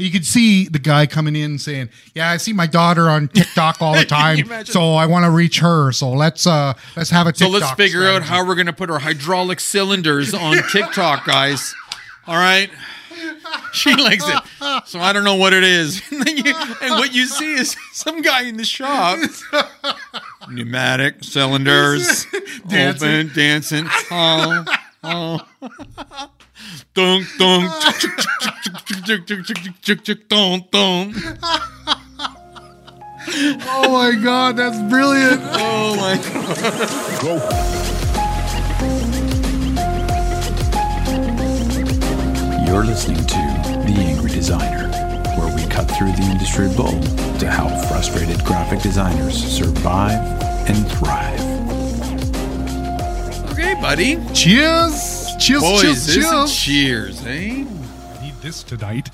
You could see the guy coming in saying, "Yeah, I see my daughter on TikTok all the time, so I want to reach her. So let's uh let's have a TikTok." So let's figure out how we're going to put our hydraulic cylinders on TikTok, guys. All right. She likes it. So I don't know what it is. And, then you, and what you see is some guy in the shop. Pneumatic cylinders. Dancing. Open, dancing. Oh, oh. Dunk, dunk. Dunk, dunk. Oh my god, that's brilliant! Oh my God. Go. You're listening to The Angry Designer, where we cut through the industry bull to help frustrated graphic designers survive and thrive. Okay, buddy. Cheers! Cheers! Boys, cheers! this is Cheers! cheers, eh? Need this tonight.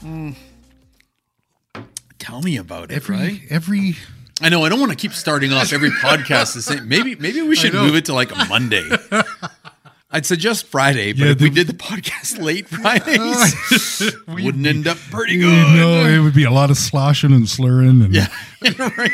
Tell me about it, Every right? every I know I don't want to keep starting off every podcast the same. Maybe maybe we should move it to like a Monday. I'd suggest Friday, but Yeah, if we did the podcast late Fridays, wouldn't end up pretty you good. know it would be a lot of sloshing and slurring and Yeah, right.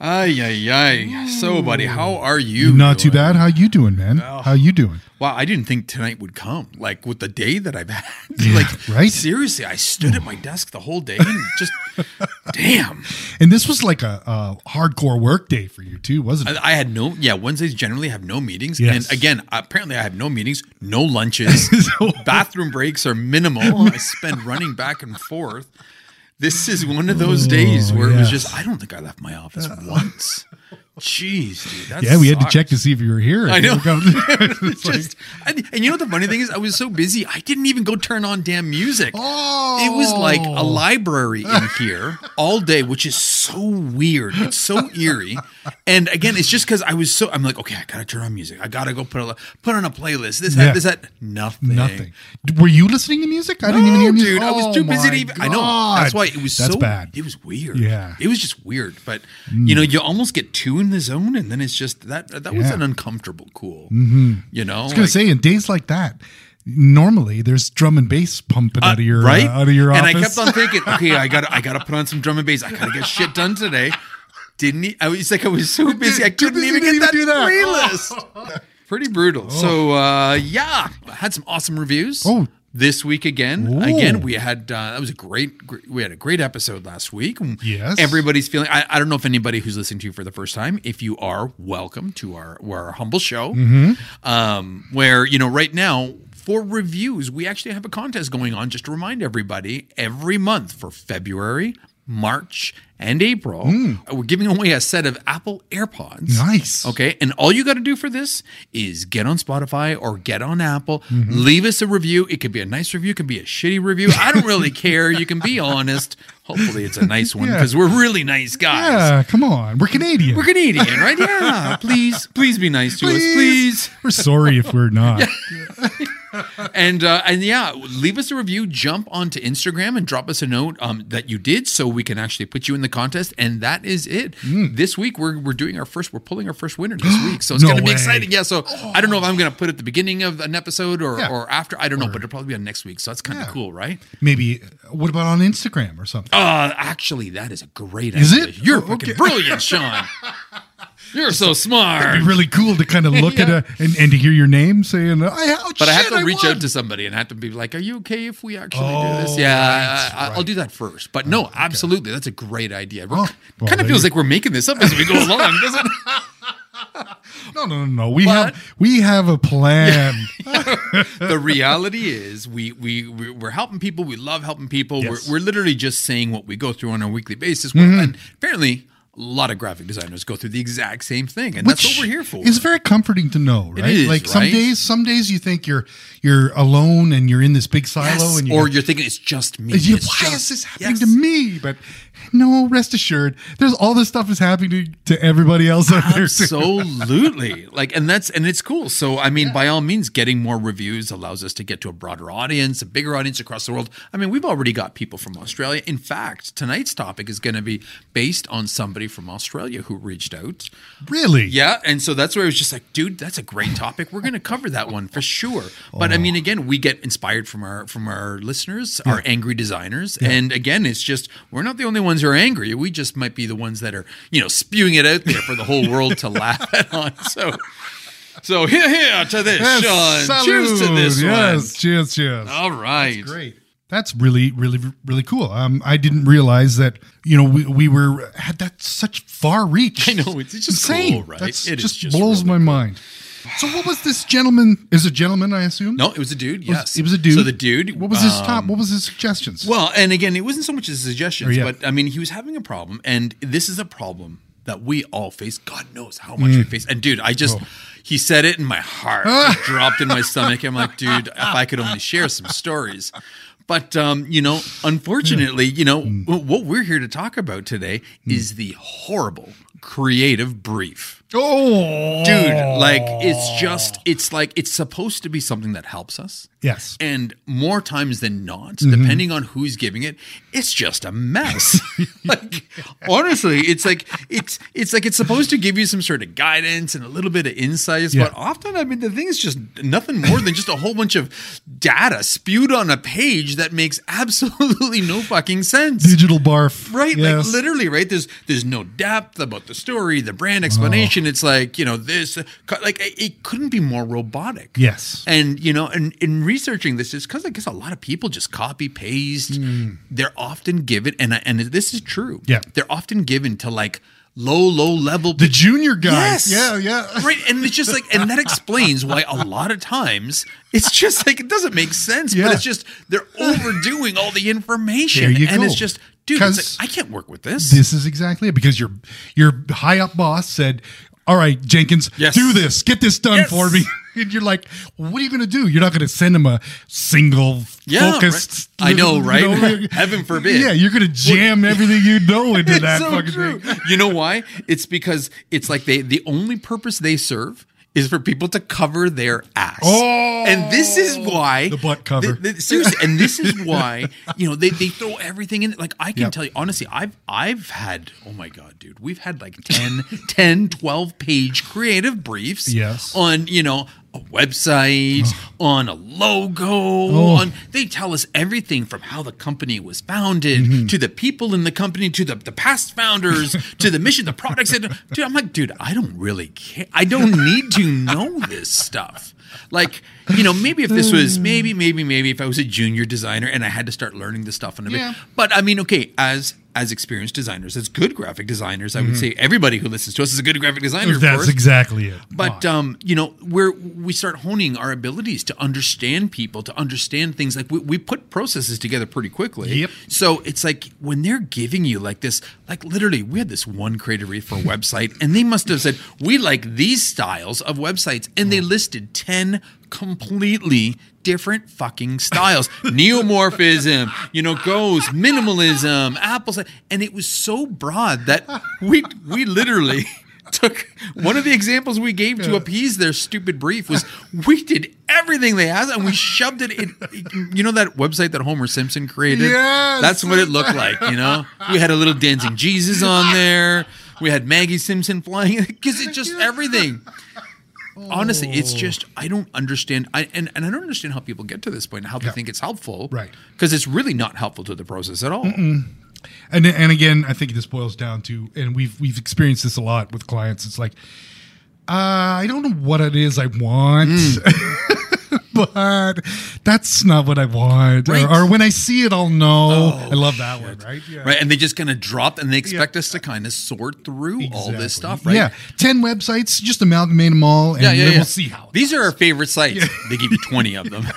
Ay, ay, ay. So, buddy, how are you? not too bad. How you doing, man? How you doing? Wow, I didn't think tonight would come. Like with the day that I've had. Yeah, like right? seriously, I stood at my desk the whole day and just damn. And this was like a, a hardcore work day for you too, wasn't it? I, I had no yeah, Wednesdays generally have no meetings. Yes. And again, apparently I have no meetings, no lunches. So- bathroom breaks are minimal. I spend running back and forth. This is one of those days oh, where it was just I don't think I left my office uh, once. Jeez, dude. Yeah, we had to check to see if you were here. I know. Like, Just, and, and you know what the funny thing is? I was so busy, I didn't even go turn on damn music. oh, It was like a oh. library in here all day, which is so weird. It's so eerie. And again, it's just because I was so. I'm like, okay, I gotta turn on music. I gotta go put a put on a playlist. This, Yeah. that, this, that. Nothing. nothing. Were you listening to music? I didn't even hear music. dude. I was Oh too busy to even. I know. That's why it was That's so bad. It was weird. Yeah. It was just weird. But you know, mm. you almost get too in the zone, and then it's just that. That was an uncomfortable cool. Mm-hmm. You know, I was gonna say, in days like that, normally there's drum and bass pumping out of your right uh, out of your and office. I kept on thinking, okay, I got I got to put on some drum and bass. I got to get shit done today. Didn't he? I was like, I was so busy, I couldn't busy even get even that, do that. playlist. Pretty brutal. So uh, yeah, I had some awesome reviews. Oh. This week again, Ooh. again we had uh, that was a great, great we had a great episode last week. Yes. everybody's feeling. I, I don't know if anybody who's listening to you for the first time. If you are, welcome to our our humble show. Mm-hmm. Um, where you know right now for reviews, we actually have a contest going on. Just to remind everybody, every month for February, March, and April, we're giving away a set of Apple AirPods. Nice. Okay. And all you got to do for this is get on Spotify or get on Apple, Mm-hmm. leave us a review. It could be a nice review, it could be a shitty review. I don't really care. You can be honest. Hopefully, it's a nice one Yeah. because we're really nice guys. yeah, come on, we're Canadian. We're Canadian, right? Yeah. Please, please be nice to us. Please. We're sorry if we're not. And uh, and yeah, leave us a review. Jump onto Instagram and drop us a note um, that you did, so we can actually put you in the contest. And that is it. Mm. This week we're we're doing our first. We're pulling our first winner this week, so it's No going to be exciting. Yeah. So I don't know if I'm going to put it at the beginning of an episode or Yeah. or after. I don't know, but it'll probably be on next week. So that's kind of Yeah. cool, right? Maybe. What about on Instagram or something? Uh actually, that is a great Is idea. it? You're Oh, fucking okay. brilliant, Sean. You're so smart. It'd be really cool to kind of look at a and, and to hear your name saying, I, oh, But I have shit, to reach won." out to somebody and have to be like, "Are you okay if we actually do Oh, this?" Yeah, right, I, I, will right. do that first. But no, absolutely, that's a great idea. We're, Oh, well, kind of feels you- like we're making this up as we go along, doesn't it? No, no, no, no. We But- have we have a plan. the reality is, we we we- we're helping people. We love helping people. Yes. We're, we're literally just saying what we go through on a weekly basis. Mm-hmm. And apparently, a lot of graphic designers go through the exact same thing, and that's what we're here for. It's very comforting to know, right? is, like some right? days, some days you think you're you're alone and you're in this big silo, Yes, and you're, or you're thinking it's just me. It's why just- is this happening Yes. to me? But no, rest assured, there's all this stuff is happening to, to everybody else out there. Absolutely. like and that's and it's cool. So I mean by all means getting more reviews allows us to get to a broader audience, a bigger audience across the world. I mean, we've already got people from Australia. In fact, tonight's topic is going to be based on somebody from Australia who reached out. Really? Yeah, and so that's where I was just like, dude, that's a great topic. We're going to cover that one for sure. But I mean, oh. again, we get inspired from our from our listeners, our angry designers, and again, it's just we're not the only ones who are angry. We just might be the ones that are you know spewing it out there for the whole world to laugh at on. So, so here, here to this, Yes, Sean. Cheers to salud. this Yes, cheers, cheers. one. All right. Great. That's really, really, really cool. Um, I didn't realize that you know we, we were had that such far reach. I know, it's just insane, cool, right? That's It just, just blows really my mind. So what was this gentleman? Is a gentleman? I assume. No, it was a dude. It was- Yes, it was a dude. So the dude. What was his um, top? What was his suggestions? Well, and again, it wasn't so much his suggestions, yeah. but I mean, he was having a problem, and this is a problem that we all face. God knows how much Mm. we face. And dude, I just Oh. he said it, and my heart dropped in my stomach. I'm like, dude, if I could only share some stories. But um, you know, unfortunately, you know, Mm. what we're here to talk about today is the horrible creative brief. Oh, Dude, like it's just it's like it's supposed to be something that helps us. yes. And more times than not, Mm-hmm. depending on who's giving it, it's just a mess. like honestly, it's like it's it's like it's supposed to give you some sort of guidance and a little bit of insights, Yeah. but often I mean the thing is just nothing more than just a whole bunch of data spewed on a page that makes absolutely no fucking sense. Digital barf. Right, Yes. like literally, right? There's there's no depth about the story, the brand explanation. Oh. It's like you know this, uh, like it, couldn't be more robotic. Yes. and you know, and in researching this, is because I guess a lot of people just copy paste. They're often given, and I- and this is true. Yeah. they're often given to like low low level The junior guy. Yes. Yeah, yeah. Right. And it's just like, and that explains why a lot of times it's just like, it doesn't make sense, Yeah. but it's just, they're overdoing all the information. There you and go. it's just, dude, it's like, I can't work with this. This is exactly it because your your high up boss said, "All right, Jenkins, Yes. do this. Get this done Yes. for me." And you're like, "What are you going to do? You're not going to send him a single Yeah, focused." right. I know, you right? Heaven forbid. Yeah, you're going to jam everything you know into that so fucking true. thing. You know why? It's because it's like they, the only purpose they serve is for people to cover their ass. Oh, and this is oh, why the butt cover. seriously, and this is why you know they, they throw everything in. Like I can Yep. tell you honestly, I've I've had oh my god, dude, we've had like 10, 10 12 page creative briefs. Yes. on you know a website, on a logo, Oh. on they tell us everything from how the company was founded Mm-hmm. to the people in the company to the, the past founders to the mission, the products. And, dude, I'm like, dude, I don't really care. I don't need to know this stuff. Like, you know, maybe if this was maybe, maybe, maybe if I was a junior designer and I had to start learning this stuff a bit. Yeah. But I mean, okay, as as experienced designers, as good graphic designers, I would say everybody who listens to us is a good graphic designer. Mm-hmm. That's course. exactly it. But um, you know, where we start honing our abilities to understand people, to understand things, like we, we put processes together pretty quickly. Yep. So it's like when they're giving you like this, like literally, we had this one creative brief for a website, and they must have said we like these styles of websites, and they listed ten completely different fucking styles. Neomorphism you know goes minimalism apple and it was so broad that we we literally took one of the examples we gave to appease their stupid brief was we did everything they asked and we shoved it in you know that website that Homer Simpson created? Yes. that's what it looked like you know? We had a little dancing Jesus on there. We had Maggie Simpson flying. Because it's just everything honestly it's just I don't understand I and, and I don't understand how people get to this point and how they Yeah. think it's helpful Right. because it's really not helpful to the process at all and and again, I think this boils down to, and we've we've experienced this a lot with clients. It's like, uh, I don't know what it is I want, but that's not what I want. Or- Right. Or, when I see it, I'll know. Oh, I love that one, right? Yeah. right and they just kind of drop and they expect us to kind of sort through all this stuff right Yeah, ten websites, just amalgamate them all, and Yeah, yeah, yeah. we'll see how. These are our favorite sites. They give you 20 of them.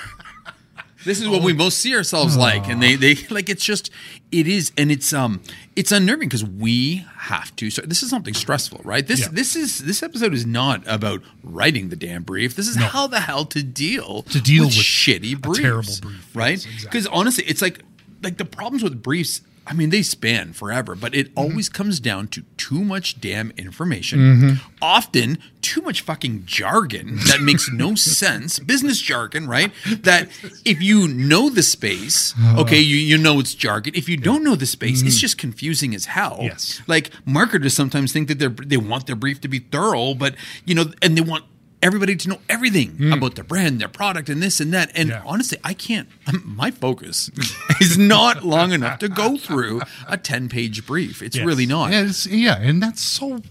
This is what we most see ourselves like, and they they like it's just it is, and it's um it's unnerving because we have to. So this is something stressful, right? This Yeah. this is this episode is not about writing the damn brief. This is how the hell to deal To deal with, with shitty a briefs, terrible brief. right? Yes, Because exactly. honestly, it's like like the problems with briefs. I mean, they span forever, but it Mm-hmm. always comes down to too much damn information, Mm-hmm. often too much fucking jargon that makes no sense, business jargon, right? That if you know the space, okay, you, you know it's jargon. If you don't know the space, it's just confusing as hell. Yes. Like marketers sometimes think that they're they want their brief to be thorough, but you know, and they want everybody to know everything hmm. about their brand, their product, and this and that. And Yeah. honestly, I can't. My focus is not long enough to go through a ten page brief. It's Yes. really not. Yeah, it's, yeah, and that's so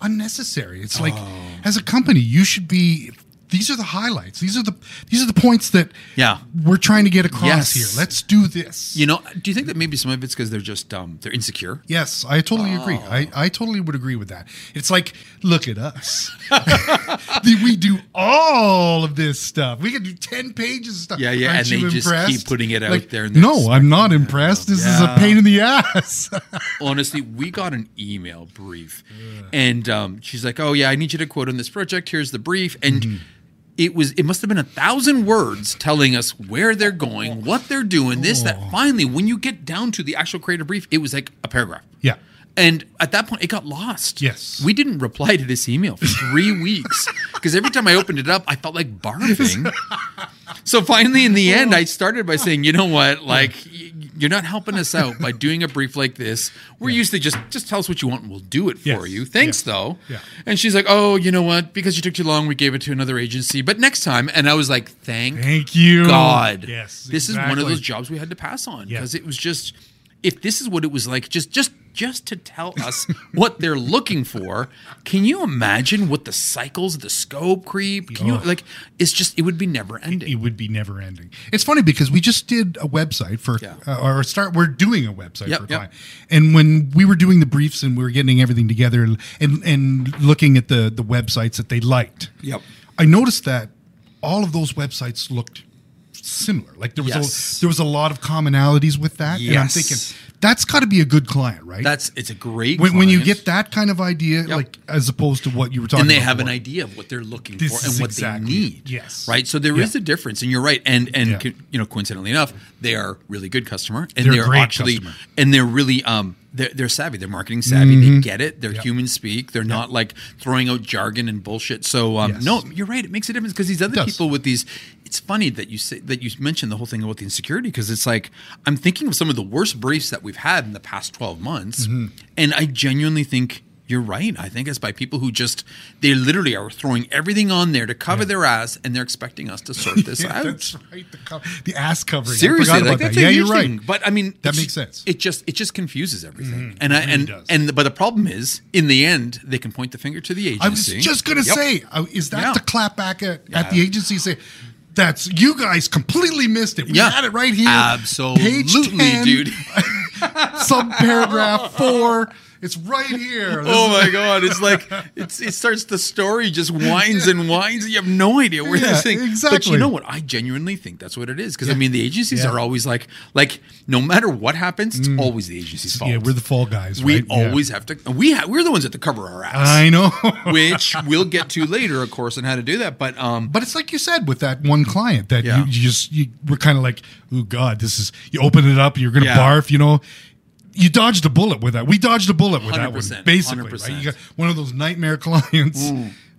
unnecessary. It's like Oh. as a company, you should be. These are the highlights. These are the these are the points that Yeah. we're trying to get across Yes. here. Let's do this. You know, do you think that maybe some of it's because they're just um, they're insecure? Yes, I totally agree. Oh. I, I totally would agree with that. It's like, look at us. we do all of this stuff. We can do 10 pages of stuff. Yeah, yeah, Aren't and they just keep putting it out Like, there No, I'm not impressed. This is a pain in the ass. Honestly, we got an email brief, and um, she's like, "Oh yeah, I need you to quote on this project. Here's the brief." And Mm-hmm. It was it must have been a thousand words telling us where they're going, what they're doing, this that. Finally, when you get down to the actual creative brief, it was like a paragraph. yeah. And at that point, it got lost. Yes. We didn't reply to this email for three weeks because every time I opened it up, I felt like barfing. so finally, in the end, I started by saying, you know what? Like, you're not helping us out by doing a brief like this. We're used to just just tell us what you want and we'll do it for Yes. you. Thanks, Yeah. though. Yeah. And she's like, oh, you know what? Because you took too long, we gave it to another agency. But next time, and I was like, thank Thank you. God. Yes. This is one of those jobs we had to pass on Yeah. because it was just if this is what it was like just just just to tell us what they're looking for, can you imagine what the cycles, the scope creep? Can you Oh. like it's just it would be never ending. It would be never ending. It's funny because we just did a website for, Yeah. uh, or start. We're doing a website Yep, for a yep. and when we were doing the briefs and we were getting everything together and and looking at the the websites that they liked, Yep. I noticed that all of those websites looked similar. Like there was Yes. a, there was a lot of commonalities with that, and I'm thinking that's got to be a good client, right? That's it's a great when, when you get that kind of idea, like as opposed to what you were talking. About. And they have an idea of what they're looking This for and what exactly they need. Yes. Right. So there is Yeah. a difference, and you're right. And and Yeah. co- you know, coincidentally enough, they are really good customer, and They're they're, great actually customer. and they're really um they're, they're savvy. They're marketing savvy. They get it. They're Mm-hmm. Human speak. They're not like throwing out jargon and bullshit. So um, Yes. no, you're right. It makes a difference because these other people with these. It's funny that you say that you mentioned the whole thing about the insecurity because it's like I'm thinking of some of the worst briefs that we've had in the past 12 months, Mm-hmm. and I genuinely think you're right. I think it's by people who just they literally are throwing everything on there to cover their ass, and they're expecting us to sort this Yeah, out. that's right. The, co- the ass covering. Seriously, like that's that. Yeah, you're right. But I mean, That makes sense. It just it just confuses everything, and I and does. and but the problem is, in the end, they can point the finger to the agency. I was just gonna Yep. say, uh, is that Yeah. the clap back at, Yeah. at the agency? Say that's you guys completely missed it. We Yeah. had it right here. Absolutely, Page 10, dude. Sub paragraph four. It's right here. This Oh my god! It's like it's it starts the story just winds and winds. You have no idea where Yeah, this thing. Exactly. But you know what? I genuinely think that's what it is because I mean the agencies Yeah. are always like like no matter what happens, it's always the agency's fault. Mm. Yeah, we're the fall guys. we right? Yeah. always have to. We ha- we're the ones that have to cover our ass, I know. which we'll get to later, of course, on how to do that. But um, But it's like you said with that one client that Yeah. you, you just you were kind of like, oh god, this is. You open it up, you're gonna Yeah. barf. You know, you dodged a bullet with that. We dodged a bullet with that one, 100%, basically. Right? You got one of those nightmare clients.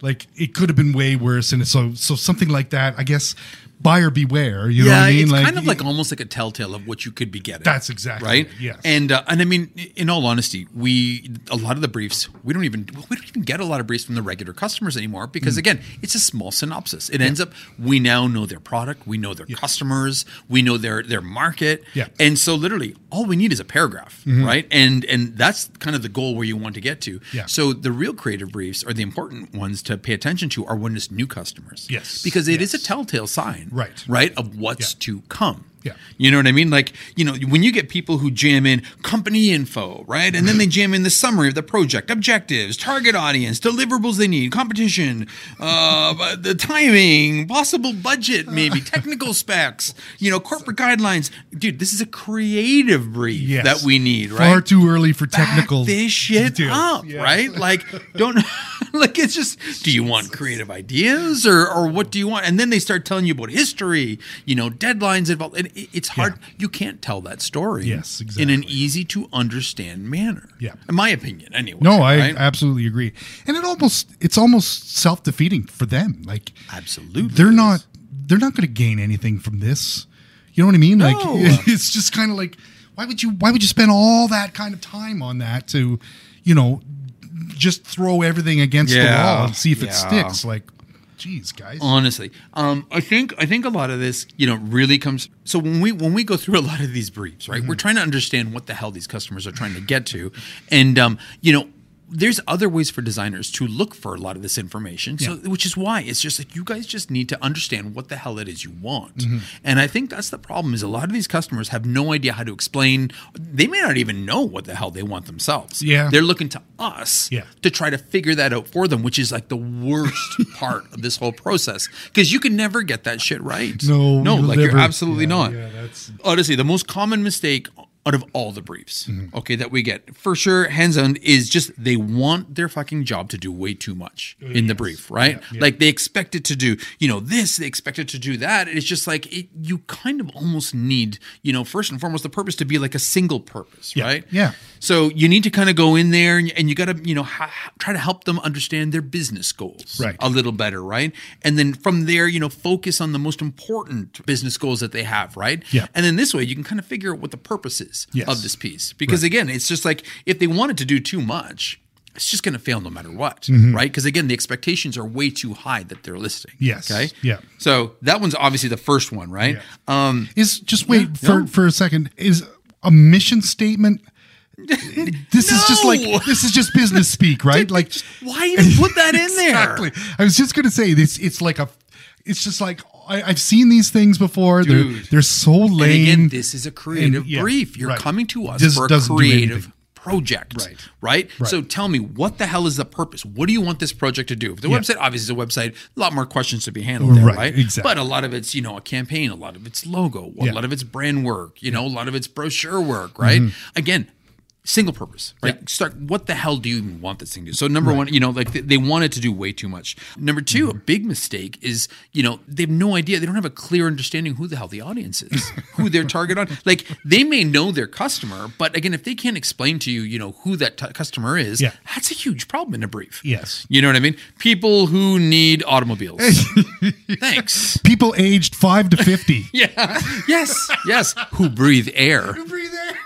Like it could have been way worse, and so so something like that. I guess buyer beware. You know yeah, what I mean? it's like, kind of like almost like a telltale of what you could be getting. That's exactly right. it, yes. and uh, and I mean, in all honesty, we a lot of the briefs we don't even we don't even get a lot of briefs from the regular customers anymore Mm. because again, it's a small synopsis. It ends up we now know their product, we know their customers, we know their their market, Yeah. Mm-hmm. and so literally all we need is a paragraph, right? And and that's kind of the goal where you want to get to. Yeah. So the real creative briefs are the important ones to pay attention to are when it's new customers. Yes. because it is Yes. a telltale sign, Right. Right of what's Yeah. to come. Yeah. You know what I mean? Like, you know, when you get people who jam in company info, right? And then they jam in the summary of the project, objectives, target audience, deliverables they need, competition, uh, the timing, possible budget, maybe technical specs, you know, corporate guidelines. Dude, this is a creative brief Yes. that we need, right? far too early for technical. Back this shit details. up, Yes. right? Like, don't like it's just. Do you want creative ideas or or what do you want? And then they start telling you about history, you know, deadlines involved, and it- it's hard. You can't tell that story. Yes, In an easy to understand manner. Yeah. in my opinion, anyway. No, I right? absolutely agree. And it almost it's almost self defeating for them. Like absolutely. they're not they're not going to gain anything from this. You know what I mean? Like it's just kind of like why would you why would you spend all that kind of time on that to, you know, just throw everything against the wall and see if it sticks? Like, geez, guys. honestly um, i think i think a lot of this you know really comes so when we when we go through a lot of these briefs right Mm-hmm. we're trying to understand what the hell these customers are trying to get to and um, you know there's other ways for designers to look for a lot of this information so Yeah. which is why it's just like you guys just need to understand what the hell it is you want Mm-hmm. and i think that's the problem is a lot of these customers have no idea how to explain they may not even know what the hell they want themselves Yeah. they're looking to us Yeah. to try to figure that out for them, which is like the worst part of this whole process because you can never get that shit right. No, no, like never- you're absolutely yeah, not. yeah, that's- honestly the most common mistake out of all the briefs, Mm-hmm. okay, that we get for sure, hands on, is just they want their fucking job to do way too much in the brief, right? Yeah, yeah. Like they expect it to do, you know, this, they expect it to do that. And it's just like it, you kind of almost need, you know, first and foremost, the purpose to be like a single purpose, Yeah, right? yeah. So you need to kind of go in there and, and you got to, you know, ha- try to help them understand their business goals Right. a little better, right? And then from there, you know, focus on the most important business goals that they have, right? Yeah. And then this way, you can kind of figure out what the purpose is Yes. of this piece. Because again, it's just like if they wanted to do too much, it's just going to fail no matter what, right? Because again, the expectations are way too high that they're listing. Yes. Okay. Yeah. So that one's obviously the first one, right? Um, Is just wait Yeah, for no. for a second. Is a mission statement? This is just like this is just business speak, right? Like why even put that in there? exactly. I was just gonna say this. It's like a. It's just like I, I've seen these things before. They're they're so lame. And again, this is a creative And, yeah, brief. You're right. coming to us for a creative project. Right. right. Right. So tell me, what the hell is the purpose? What do you want this project to do? The Yeah. website, obviously, is a website. A lot more questions to be handled there, Right, right? exactly. But a lot of it's, you know, a campaign. A lot of it's logo. A Yeah. lot of it's brand work. You know, a lot of it's brochure work. Right. Mm-hmm. Again. Single purpose, right? Yeah. Start. What the hell do you even want this thing to do? So number one, you know, like they, they want it to do way too much. Number 2 Mm-hmm. a big mistake is, you know, they have no idea. They don't have a clear understanding who the hell the audience is, who their target on. Like they may know their customer, but again, if they can't explain to you, you know, who that t- customer is, Yeah. that's a huge problem in a brief. Yes. You know what I mean? People who need automobiles. Thanks. People aged five to fifty. Yeah. Yes. Yes. Who breathe air. Who breathe air.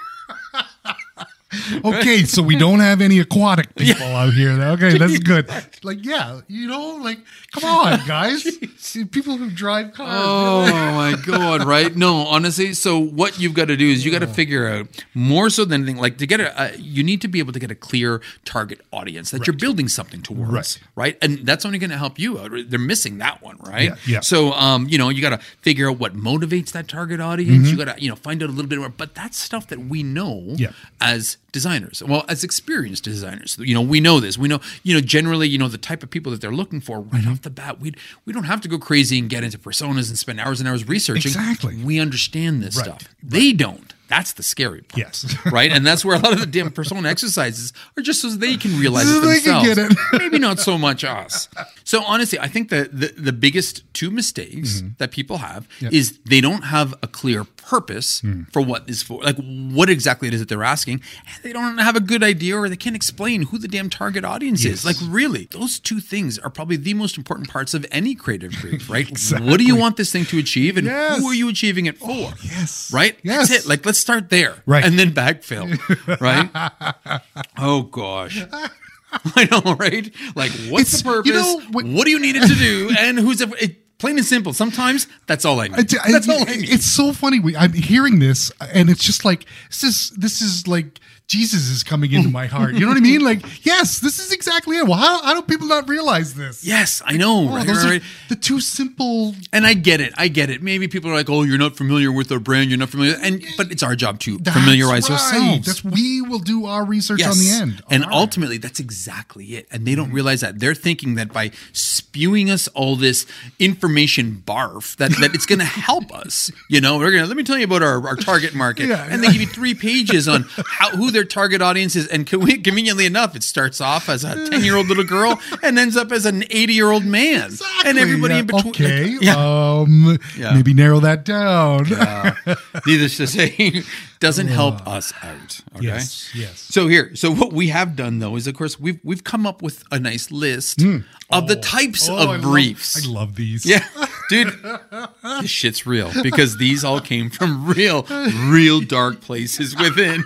okay, so we don't have any aquatic people out here. Okay, that's good. Like, yeah, you know, like, come on, guys. See, people who drive cars. Oh my god! Right? No, honestly. So what you've got to do is you got to figure out more so than anything. Like to get a, uh, you need to be able to get a clear target audience that you're building something towards. Right. Right. And that's only going to help you out. They're missing that one, right? Yeah, yeah. So um, you know, you got to figure out what motivates that target audience. You got to you know find out a little bit more. But that's stuff that we know Yeah. as designers. Well, as experienced designers, you know, we know this. We know, you know, generally, you know, the type of people that they're looking for right Mm-hmm. off the bat. We we don't have to go crazy and get into personas and spend hours and hours researching. Exactly. We understand this Right. stuff. They don't. That's the scary part. Yes. right? And that's where a lot of the damn persona exercises are just so they can realize So it they can themselves. get it. Maybe not so much us. So honestly, I think that the, the biggest two mistakes that people have Mm-hmm. Yep. is they don't have a clear purpose Mm. for what is for, like what exactly it is that they're asking, and they don't have a good idea or they can't explain who the damn target audience Yes. is. Like really, those two things are probably the most important parts of any creative brief, right? What do you want this thing to achieve, and Yes. who are you achieving it for? yes. Right? Yes. That's it. Like, let's start there. Right. And then backfill. right? Oh, gosh. I know, right? Like, what's It's- the purpose? you know, what- what, do you need it to do? And who's it? it plain and simple. Sometimes that's all I need. It's, that's all I need. it's so funny. We, I'm hearing this, and it's just like this is this is like Jesus is coming into my heart. You know what I mean? Like, yes, this is exactly it. Well, how, how do people not realize this? yes, I know. Oh, right, those right, are right. the two simple. And I get it. I get it. Maybe people are like, "Oh, you're not familiar with our brand. You're not familiar." And but it's our job to That's familiarize ourselves. That's we will do our research on the end. And All right. ultimately, that's exactly it. And they don't mm-hmm. realize that. They're thinking that by spewing us all this information barf that, that it's going to help us. You know, we're going to let me tell you about our, our target market, Yeah. and they give you three pages on how who their target audience is. And con- conveniently enough, it starts off as a ten year old little girl and ends up as an eighty year old man, and everybody yeah. in between. Okay. yeah. Um, Yeah. maybe narrow that down. Needless to say, doesn't help us out. Okay. Yes. Yes. So here, so what we have done though is, of course, we've we've come up with a nice list of the types Oh, I of love- briefs. I love these. yeah, dude, this shit's real because these all came from real, real dark places within.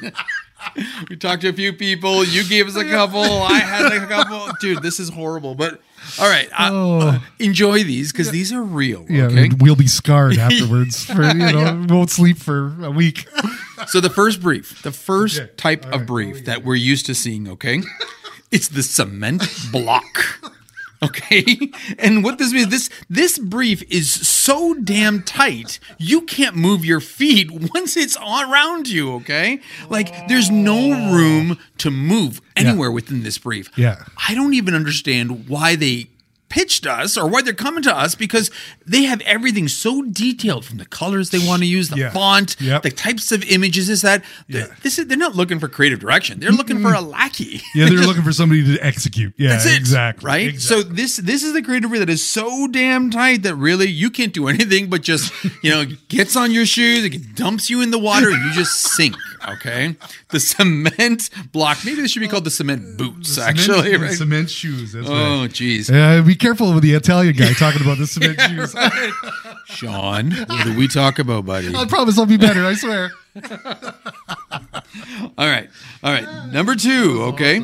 We talked to a few people. You gave us a couple. I had a couple. Dude, this is horrible. But all right, uh, Oh. enjoy these because these are real. Yeah, okay. and we'll be scarred afterwards. For you know, won't sleep for a week. So the first brief, the first Okay. type All of right, brief that we're used to seeing, okay? It's the cement block. Okay? And what this means, this this brief is so damn tight, you can't move your feet once it's all around you, okay? Like there's no room to move anywhere within this brief. Yeah. I don't even understand why they pitched us or why they're coming to us because they have everything so detailed from the colors they want to use, the Yeah. font, Yep. the types of images is that Yeah. this is they're not looking for creative direction. They're looking for a lackey. Yeah, they're looking for somebody to execute. Yeah, That's it, exactly. Right. Exactly. So this this is the creative that is so damn tight that really you can't do anything but just you know gets on your shoes, it dumps you in the water, and you just sink. Okay. The cement block. Maybe this should be called the cement boots. Cement- actually, the right? cement shoes. That's Oh, right. jeez. Uh, be careful with the Italian guy talking about the cement shoes. Sean, what do we talk about, buddy? I promise I'll be better. I swear. All right. All right. Number two, okay.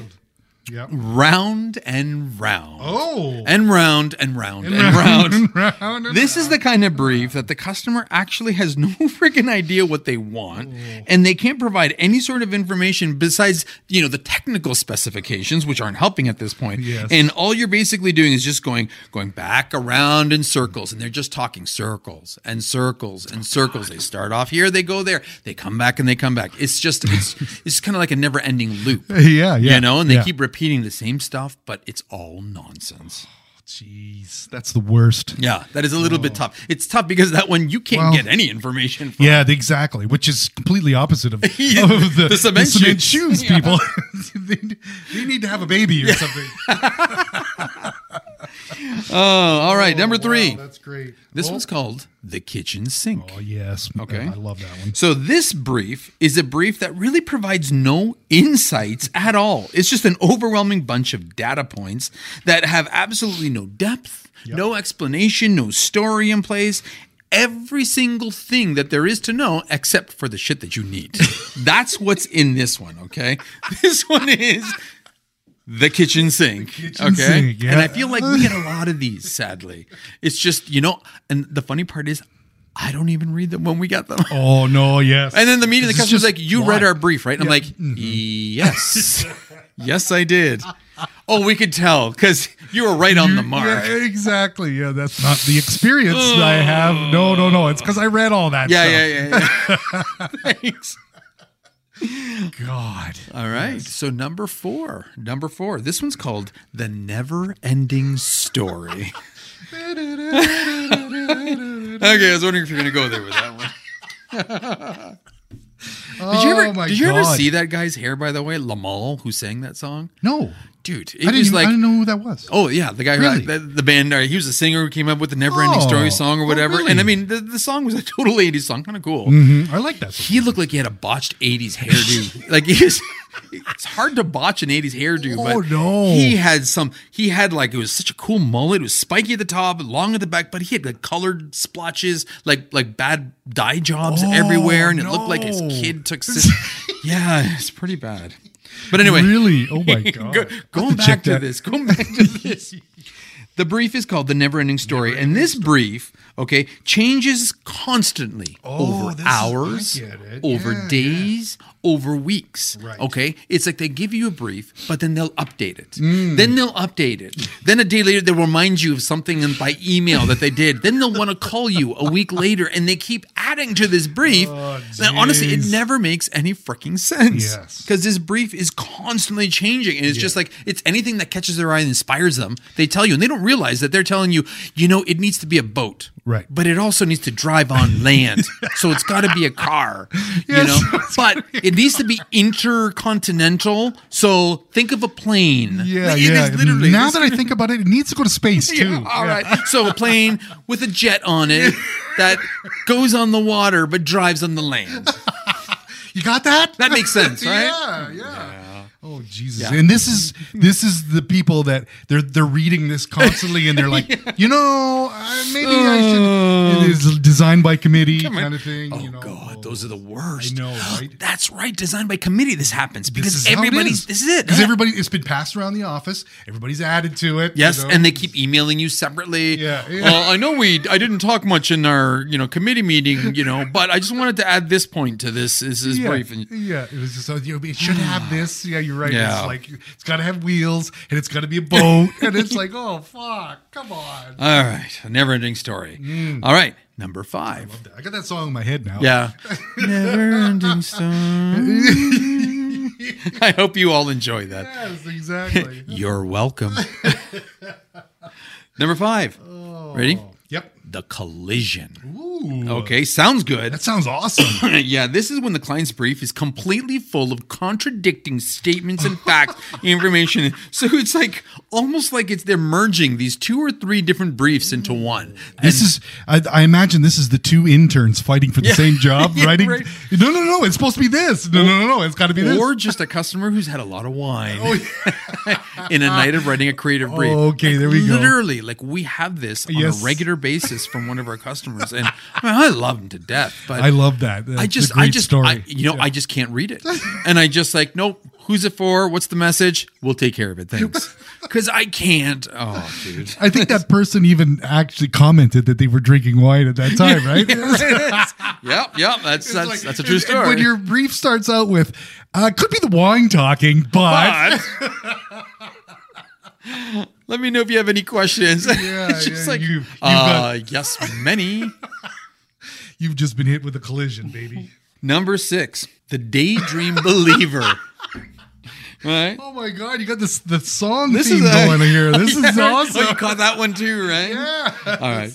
Yeah. Round and round. Oh. And round and round and, round. round and This is the kind of brief that the customer actually has no freaking idea what they want, oh. and they can't provide any sort of information besides, you know, the technical specifications, which aren't helping at this point. Yes. And all you're basically doing is just going going back around in circles, and they're just talking circles and circles and circles. They start off here, they go there, they come back and they come back. It's just it's it's kind of like a never ending loop. Yeah, yeah. You know, and they yeah. keep repeating the same stuff, but it's all nonsense. Jeez, that's the worst. Yeah, that is a little bit tough. It's tough because that one you can't Well, get any information from. Yeah, exactly. Which is completely opposite of, of Yeah, the, the cement shoes. shoes Yeah. people. they, they need to have a baby or something. Oh, all right. Number oh, three. Wow, that's great. This oh. one's called the kitchen sink. Oh yes. Okay. I love that one. So this brief is a brief that really provides no insights at all. It's just an overwhelming bunch of data points that have absolutely no depth, no explanation, no story in place. Every single thing that there is to know, except for the shit that you need. That's what's in this one, okay? This one is the kitchen sink. kitchen okay. sink, yeah. And I feel like we get a lot of these, sadly. It's just, you know, and the funny part is I don't even read them when we get them. Oh no, yes. And then the meeting, the customer's like, "You why? read our brief, right?" And I'm like, Mm-hmm. "Yes, yes, I did." Oh, we could tell because you were right on the mark. Yeah, exactly. Yeah, that's not the experience I have. No, no, no. It's because I read all that. Yeah, stuff. yeah, yeah, yeah. Thanks. God. All right. So number four, number four. This one's called the never-ending story. okay, I was wondering if you're going to go there with that one. Did you ever? Oh, my did you ever God. see that guy's hair? By the way, Limahl, who sang that song, No, dude. It I didn't. was even- like I didn't know who that was. Oh yeah, the guy Really? who the, the band. Uh, he was a singer who came up with the Never Ending Oh. Story song or Oh, whatever. really? And I mean, the, the song was a total '80s song, kind of cool. Mhm, I like that. Song. He looked like he had a botched '80s hairdo. like he was, it's hard to botch an '80s hairdo. Oh, but no. he had some. He had like it was such a cool mullet. It was spiky at the top, long at the back, but he had like colored splotches, like like bad dye jobs Oh, everywhere, and it looked like his no. kid took. Sis- yeah, it's pretty bad. But anyway, Really? Oh my god. Go, going back to that. this, going back to this. The brief is called The Never Ending Story. and this brief, okay, changes constantly Oh, over is- hours, over Yeah, days, over weeks. Right. Okay? It's like they give you a brief, but then they'll update it. Mm. Then they'll update it. Then a day later, they'll remind you of something by email that they did. Then they'll want to call you a week later and they keep adding to this brief. Oh, that honestly, it never makes any freaking sense. Yes. Because this brief is constantly changing. And it's just like, it's anything that catches their eye and inspires them. They tell you, and they don't realize that they're telling you, you know, it needs to be a boat. Right. But it also needs to drive on land. so it's got to be a car. You Yes. know? But it needs to be intercontinental. So think of a plane. Yeah, it yeah. is literally. now that I think about it, it needs to go to space too. yeah, all right. So a plane with a jet on it that goes on the water but drives on the land. You got that? That makes sense, right? yeah, yeah. Oh Jesus! And this is this is the people that they're they're reading this constantly, and they're like, you know, uh, maybe I should. It is designed by committee kind of thing. Oh you know. God, those are the worst. I know, right? That's right. Designed by committee. This happens because This is how it everybody's. This is it. Because everybody, it's been passed around the office. Everybody's added to it. Yes, you know? and they keep emailing you separately. Yeah, yeah. Well, I know we I didn't talk much in our you know committee meeting, you know, but I just wanted to add this point to this. This is yeah, brief. And, yeah, it was just uh, you know, it should have this. Yeah, you're right. Yeah. It's like it's got to have wheels and it's got to be a boat, and it's like, oh fuck, come on. all right, a never-ending story. Mm. All right, number five. I got that song in my head now. Yeah. Never-ending story. I hope you all enjoy that. Yes, exactly. You're welcome. Number five. Ready? The collision. Ooh. Okay, sounds good. That sounds awesome. yeah, this is when the client's brief is completely full of contradicting statements and facts, information. So it's like almost like it's they're merging these two or three different briefs into mm. one. This is, I, I imagine, this is the two interns fighting for the Yeah. same job, Yeah, writing. right. No, no, no, it's supposed to be this. No, no, no, no, it's got to be this. Or just a customer who's had a lot of wine oh, in a night of writing a creative brief. Oh, okay, Like, there we go. Literally, like we have this on Yes. a regular basis from one of our customers, and I, mean, I love them to death. But I love that. That's I just, I just. I, you know, I just can't read it, and I just like, nope. Who's it for? What's the message? We'll take care of it. Thanks. Because I can't. Oh, dude. I think that person even actually commented that they were drinking wine at that time, right? Yep, yep. That's that's Like, that's a true story. When your brief starts out with, uh, could be the wine talking, but, But- Let me know if you have any questions. Yeah, it's just yeah, like, you- uh, yes, many. you've just been hit with a collision, baby. Number six, the daydream believer. Right. Oh my god, you got this the song This theme is a- going here. This is Oh, awesome. you caught that one too, right? Yeah. All right.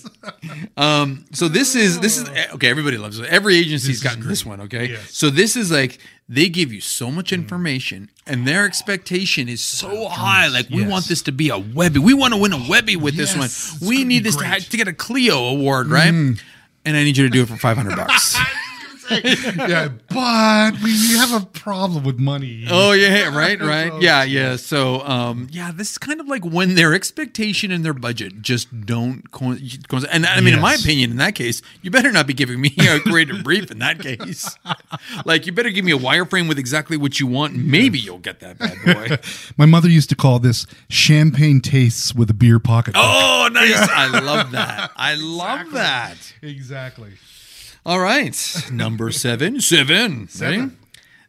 Um, so this is this is eh, okay. Everybody loves it. Every agency's This is gotten this one. Okay. Yes. So this is like they give you so much mm. information, and their expectation is so oh, high. Like we Yes. want this to be a Webby. We want to win a Webby with Yes, this one. We need this to, to get a Clio award, right? Mm. And I need you to do it for five hundred bucks. yeah, but we have a problem with money. Oh yeah, right, right. Yeah, yeah. So, um, yeah, this is kind of like when their expectation and their budget just don't co-. And I mean, in my opinion, in that case, you better not be giving me a creative brief. In that case, like you better give me a wireframe with exactly what you want. Maybe you'll get that bad boy. My mother used to call this champagne tastes with a beer pocket. oh, nice! I love that. I love that. exactly. All right, number seven, seven, Seven.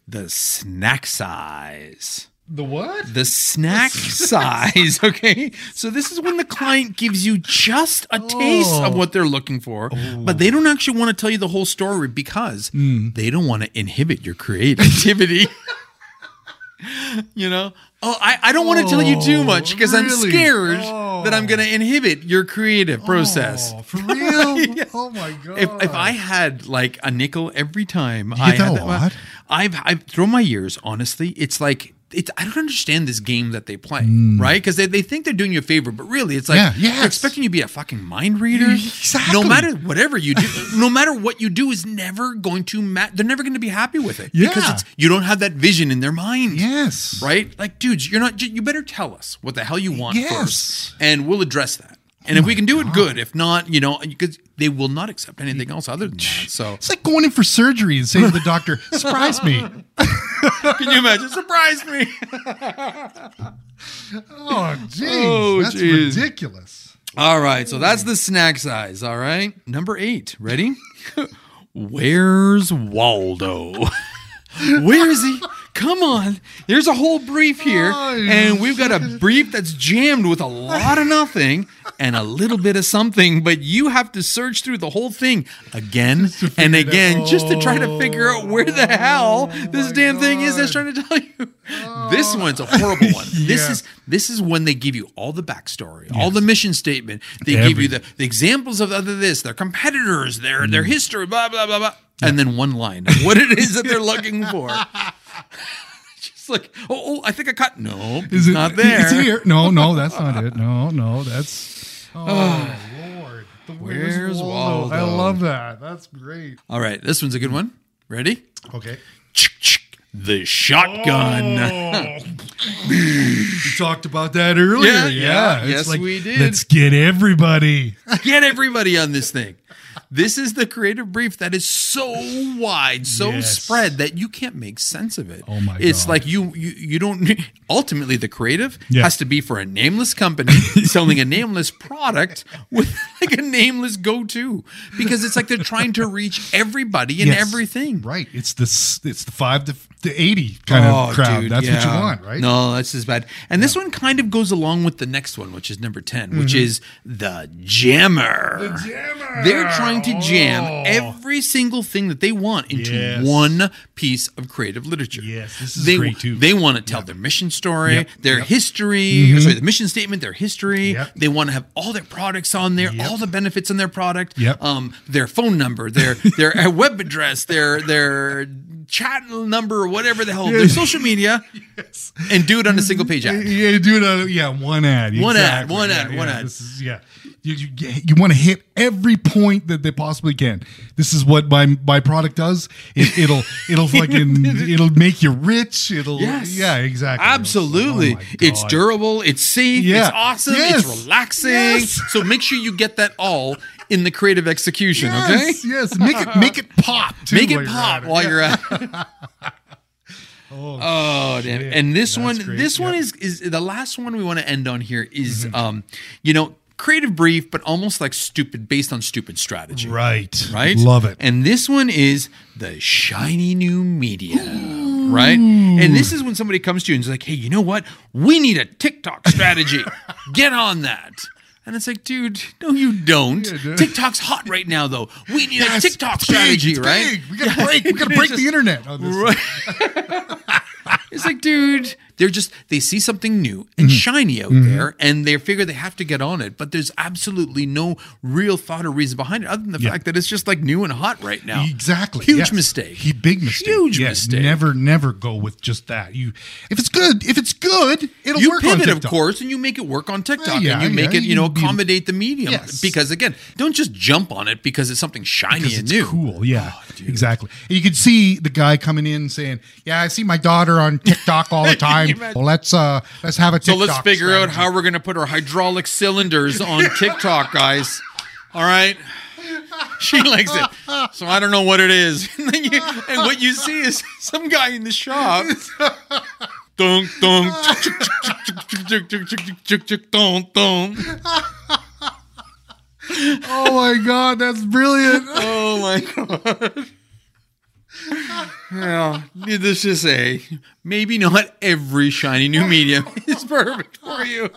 The snack size. The what? the snack size. Okay. So this is when the client gives you just a taste of Oh. what they're looking for, but they don't actually want to tell you the whole story because Hmm. they don't want to inhibit your creativity. you know? Oh, I, I don't want to tell you too much because I'm scared Oh. That I'm going to inhibit your creative process. Oh, for real? Yeah. Oh my god. If, if I had like a nickel every time you I had a that-? I've I've thrown my years. Honestly, it's like it's. I don't understand this game that they play, mm. right? Because they, they think they're doing you a favor, but really, it's like. Yeah, they're expecting you to be a fucking mind reader. Exactly. No matter whatever you do, no matter what you do, is never going to match. They're never going to be happy with it because it's you don't have that vision in their mind. yes. Right? Like, dudes, you're not. You better tell us what the hell you want Yes. first, and we'll address that. And if oh we can do it, good. If not, you know, because they will not accept anything else other than that. So, It's like going in for surgery and saying to the doctor, "Surprise me." can you imagine? Surprise me! Oh, jeez, Oh, that's jeez. ridiculous. All right, so that's the snack size. All right, number eight. Ready? Where's Waldo? Where is he? Come on. There's a whole brief here, Oh, and we've got a brief that's jammed with a lot of nothing and a little bit of something, but you have to search through the whole thing again and again just to try to figure out where the hell this Oh damn thing is that's trying to tell you. This one's a horrible one. This is this is when they give you all the backstory, all the mission statement. They give you the, the examples of other this, their competitors, their their Mm. history, blah blah blah blah, and then one line of what it is that they're looking for. Just like, oh, oh, I think I caught. No, Is it's it not there. It's here. No, no, that's not it. No, no, that's. Oh Lord, the Where's I Waldo? love that. That's great. All right, this one's a good one. Ready? Okay. The shotgun. Oh. we talked about that earlier. Yeah, Yeah, yeah, It's yes, like, we did. Let's get everybody. Get everybody on this thing. This is the creative brief that is so wide, so Yes. spread that you can't make sense of it. Oh my It's God. like you you you don't ultimately the creative Yeah. has to be for a nameless company selling a nameless product with like a nameless go-to because it's like they're trying to reach everybody and Yes. everything. Right. It's the it's the five to, the eighty kind of crowd. That's what you Oh, want, right? No, that's as bad. And this one kind of goes along with the next one, which is number 10, which is the jammer. Mm-hmm. jammer. They're trying to jam Oh. every single thing that they want into Yes. one piece of creative literature. Yes, this is they, great too. They want to tell their mission story, Yep, their yep. history, sorry, the mission statement, their history. Yep. They want to have all their products on there, Yep. all the benefits in their product, Yep. um, their phone number, their their uh, web address, their their chat number or whatever the hell, their social media, and do it on a single page ad. Yeah, do it. On, yeah, one ad. One ad, one Yeah, ad, one yeah, ad. This is yeah. You, you, you want to hit every point that they possibly can. This is what my my product does. It, it'll it'll fucking it'll make you rich. It'll Yes. yeah exactly. Oh Absolutely. Oh it's durable, it's safe, Yeah. it's awesome, Yes. it's relaxing. Yes. So make sure you get that all in the creative execution, okay? Yes, yes. Make it make it pop. Too Make while it you're pop at while Yeah. you're at it. Oh, damn. shit. And this That's one, great. this one is is the last one we want to end on here is, Mm-hmm. um, you know, creative brief, but almost like stupid, based on stupid strategy. Right. right? Love it. And this one is the shiny new media, right? And this is when somebody comes to you and is like, "Hey, you know what? We need a TikTok strategy. Get on that." And it's like, dude, no, you don't. Yeah, dude. TikTok's hot right now, though. We need a TikTok big, strategy, right? big. We gotta break. We gotta break just- the internet. on this Right. it's like, dude, they're just they see something new Mm-hmm. and shiny out there, and they figure they have to get on it. But there's absolutely no real thought or reason behind it, other than the Yeah. fact that it's just like new and hot right now. Exactly. Huge yes. mistake. He big mistake. Huge Yeah, mistake. Never, never go with just that. You, if it's good, if it's good, it'll you work on pivot, of course, and you make it work on TikTok, Yeah, and you make yeah, it, you know, you can be- accommodate the medium. Yes. Because again, don't just jump on it because it's something shiny because and it's new. cool. Yeah, Oh, exactly. And you could see the guy coming in saying, "Yeah, I see my daughter on TikTok all the time. Imagine? well, let's uh, let's have a So let's figure out how we're going to put our hydraulic cylinders on TikTok, guys. All right. She likes it. So I don't know what it is. And, then you, and what you see is some guy in the shop. Dunk, dunk, dunk, dunk. Oh my god, that's brilliant. Oh my god. Well, needless to say, maybe not every shiny new medium is perfect for you.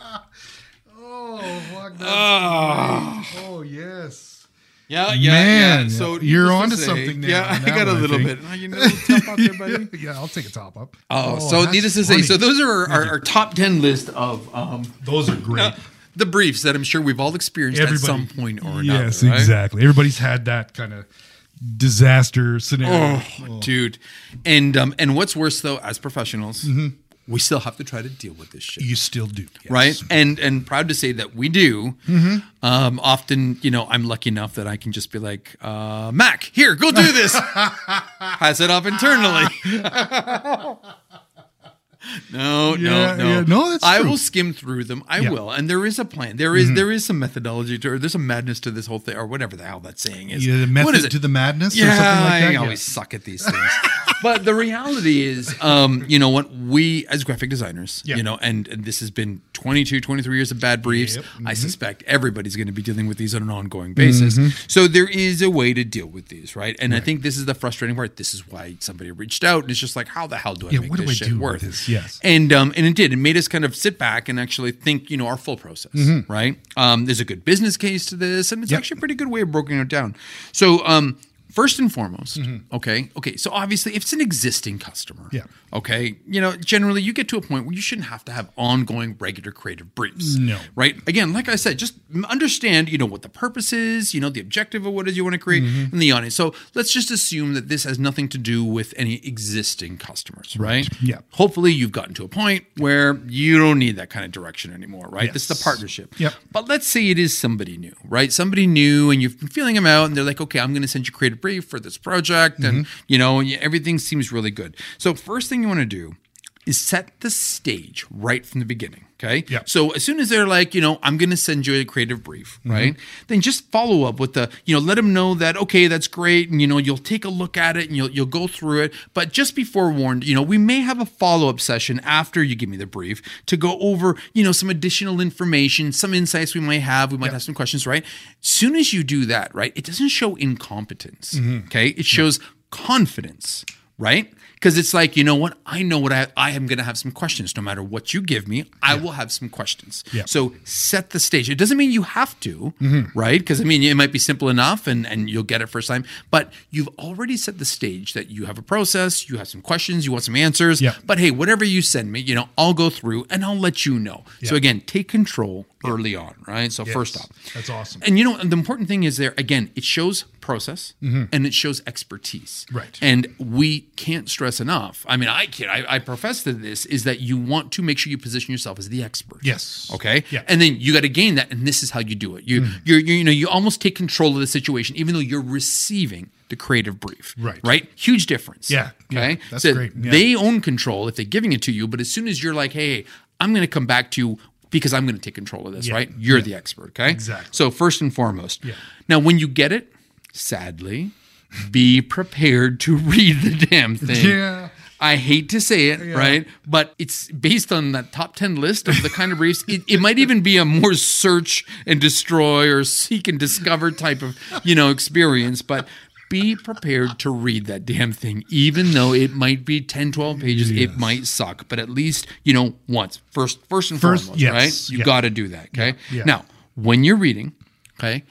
oh Ah. Oh yes. Yeah, yeah, Man, yeah. So you're onto to say, something there Yeah, I got a little bit. Oh, You know, top out there, buddy. yeah, I'll take a top up. Oh, so that's needless to say, so those are our, our, our top ten list of um, those are great. the briefs that I'm sure we've all experienced at some point or another. Yes, right? exactly. Everybody's had that kind of disaster scenario. Oh, dude, and um, and what's worse though, as professionals, we still have to try to deal with this shit. You still do, yes. right? And and proud to say that we do. Um often you know i'm lucky enough that i can just be like uh mac here go do this. Pass it off internally no Yeah, no. no yeah. No, that's i true. will skim through them. I Yeah. will. And there is a plan. There is- mm-hmm. there is some methodology to or there's a madness to this whole thing or whatever the hell that saying is. Yeah, the what is it? to the madness yeah or something like that. i always suck at these things but the reality is, um, you know what? We as graphic designers, you know, and, and this has been 22, 23 years of bad briefs. Yep. I suspect everybody's going to be dealing with these on an ongoing basis. So there is a way to deal with these, right? And I think this is the frustrating part. This is why somebody reached out and it's just like, how the hell do I Yeah, make what do this I shit do work? this? Yes. And um, and it did. It made us kind of sit back and actually think, you know, our full process, right? Um, there's a good business case to this, and it's Yep. actually a pretty good way of breaking it down. So, um, first and foremost, mm-hmm. okay, okay. So obviously, if it's an existing customer, Yeah. okay, you know, generally you get to a point where you shouldn't have to have ongoing regular creative briefs, No. right? Again, like I said, just understand, you know, what the purpose is, you know, the objective of what it is you want to create, mm-hmm. and the audience. So let's just assume that this has nothing to do with any existing customers, right? Yeah. Hopefully, you've gotten to a point where you don't need that kind of direction anymore, right? This is the partnership. Yep. But let's say it is somebody new, right? Somebody new, and you've been feeling them out, and they're like, okay, I'm going to send you creative brief for this project, and Mm-hmm. you know, everything seems really good. So, first thing you want to do is set the stage right from the beginning. Okay. Yep. So as soon as they're like, you know, I'm going to send you a creative brief, Mm-hmm. right? Then just follow up with the, you know, let them know that okay, that's great, and you know, you'll take a look at it and you'll you'll go through it. But just be forewarned, you know, we may have a follow up session after you give me the brief to go over, you know, some additional information, some insights we might have. We might have some questions, right? Soon as you do that, right, it doesn't show incompetence. Mm-hmm. Okay, it shows confidence, right? Because it's like, you know what? I know what I I am going to have some questions. No matter what you give me, I will have some questions. Yeah. So set the stage. It doesn't mean you have to, Mm-hmm. right? Because I mean, it might be simple enough, and and you'll get it first time. But you've already set the stage that you have a process. You have some questions. You want some answers. Yeah. But hey, whatever you send me, you know, I'll go through and I'll let you know. So again, take control early on, right? So first off, That's awesome. and you know, the important thing is there again, it shows process and it shows expertise. Mm-hmm. Right. And we can't stress enough. I mean, I can I, I profess to this is that you want to make sure you position yourself as the expert. Yes. Okay. Yeah. And then you got to gain that, and this is how you do it. You Mm. you're, you you know you almost take control of the situation, even though you're receiving the creative brief. Right. Right. Huge difference. Yeah. Yeah. Okay. That's So great. Yeah. They own control if they're giving it to you, but as soon as you're like, hey, I'm going to come back to you because I'm going to take control of this, Yeah. right? You're the expert. Okay. Exactly. So first and foremost. Yeah. Now, when you get it, sadly, be prepared to read the damn thing. Yeah. I hate to say it, right? But it's based on that top 10 list of the kind of briefs. It, it might even be a more search and destroy or seek and discover type of, you know, experience. But be prepared to read that damn thing, even though it might be 10, 12 pages. It might suck, but at least, you know, once. First, first and First, foremost, yes, right? You yeah. got to do that, okay? Yeah, yeah. Now, when you're reading, okay,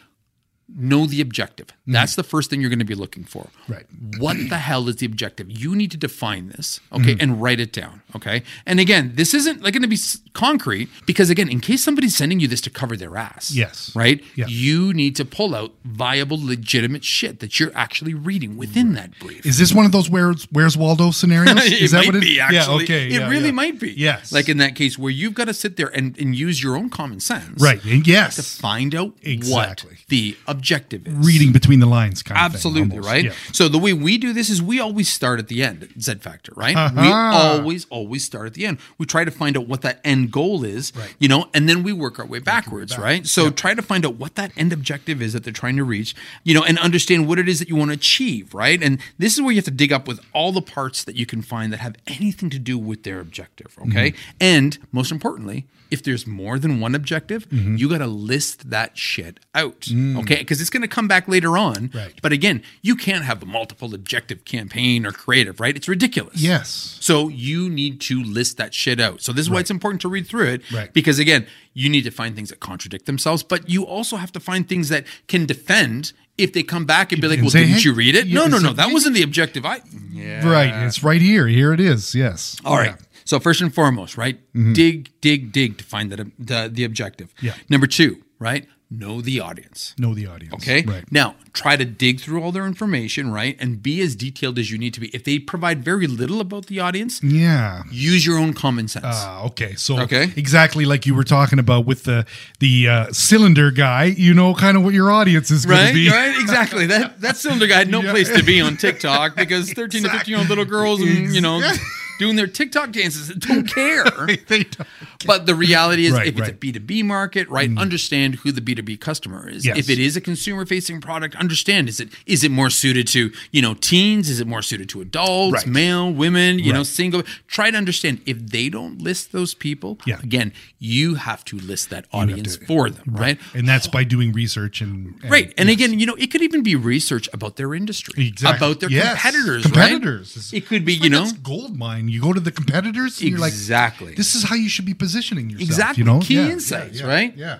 know the objective. That's mm-hmm. the first thing you're going to be looking for. Right. What the hell is the objective? You need to define this, okay, mm-hmm. and write it down, okay? And again, this isn't like going to be concrete because again, in case somebody's sending you this to cover their ass, Yes. right? Yeah. You need to pull out viable, legitimate shit that you're actually reading within that brief. Is this one of those where's where's Waldo scenarios? it Is that might what it be Yeah, okay. it yeah, really yeah. might be. Yes. Like in that case where you've got to sit there and, and use your own common sense. right. and Yes. To find out Exactly. what the objective is. Reading between the lines, kind of thing, Absolutely, right? Yeah. So the way we do this is we always start at the end, Z Factor, right? We Uh-huh. always, always start at the end. We try to find out what that end goal is, Right. you know, and then we work our way backwards, right? So try to find out what that end objective is that they're trying to reach, you know, and understand what it is that you want to achieve, right? And this is where you have to dig up with all the parts that you can find that have anything to do with their objective, okay? Mm-hmm. And most importantly, if there's more than one objective, Mm-hmm. you got to list that shit out, okay? Because it's going to come back later on. Mm. Right. But again, you can't have a multiple objective campaign or creative, right? It's ridiculous. Yes. So you need to list that shit out. So this is why it's important to read through it. Right. Because again, you need to find things that contradict themselves, but you also have to find things that can defend if they come back and be like, can well, say, didn't hey, you read it? yeah, No, no, no. That wasn't the objective. I yeah. Right. It's right here. Here it is. Yes. All right. So first and foremost, right? Dig, dig, dig to find that the, the objective. Mm-hmm. Yeah. Number two, right? Know the audience. Know the audience. Okay. Right. Now, try to dig through all their information, right? And be as detailed as you need to be. If they provide very little about the audience, Yeah. use your own common sense. Ah, okay. So Okay. exactly like you were talking about with the the uh, cylinder guy, you know kind of what your audience is going to Right, be. right, exactly. That that cylinder guy had no Yeah. place to be on TikTok because thirteen to fifteen year old little girls and you know doing their TikTok dances that don't care. They don't- But the reality is, Right, if it's right. Mm. a B2B market, right, understand who the B2B customer is. Yes. If it is a consumer facing product, understand is it is it more suited to, you know, teens? Is it more suited to adults, Right. male, women, you know, Right. single? Try to understand if they don't list those people, Yeah. again, you have to list that audience to- for them, right? and that's by doing research and, and Right. And again, you know, it could even be research about their industry, Exactly. about their Yes. competitors, competitors. right? It could be, It's you like know, gold mine. You go to the competitors, and you're like, Exactly. This is how you should be positioning yourself. Exactly. You know, Key Yeah, insights, yeah, right? Yeah.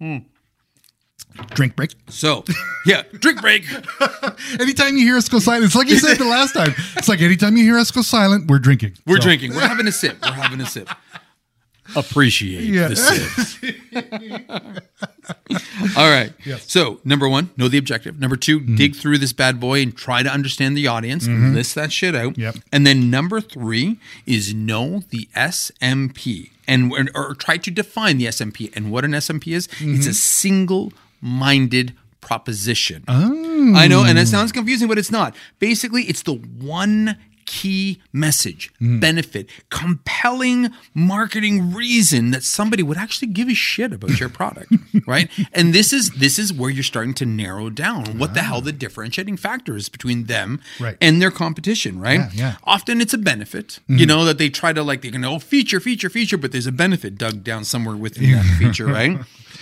Hmm. Drink break. so yeah, drink break. Anytime you hear us go silent, it's like you said the last time. It's like anytime you hear us go silent, we're drinking. We're So- drinking. We're having a sip. We're having a sip. Appreciate Yeah. the sip. All right. Yes. So, number one, know the objective. Number 2 Mm-hmm. dig through this bad boy and try to understand the audience. List that shit out. Yep. And then number three is know the SMP and or try to define the SMP. And what an SMP is, it's Mm-hmm. a single minded proposition. Oh. I know, and it sounds confusing, but it's not. Basically, it's the one key message, Mm. benefit, compelling marketing reason that somebody would actually give a shit about your product, right? And this is this is where you're starting to narrow down what the hell the differentiating factor is between them Right. and their competition, right? Yeah, yeah. Often it's a benefit, you know, that they try to like they can oh feature, feature, feature, but there's a benefit dug down somewhere within that feature, right?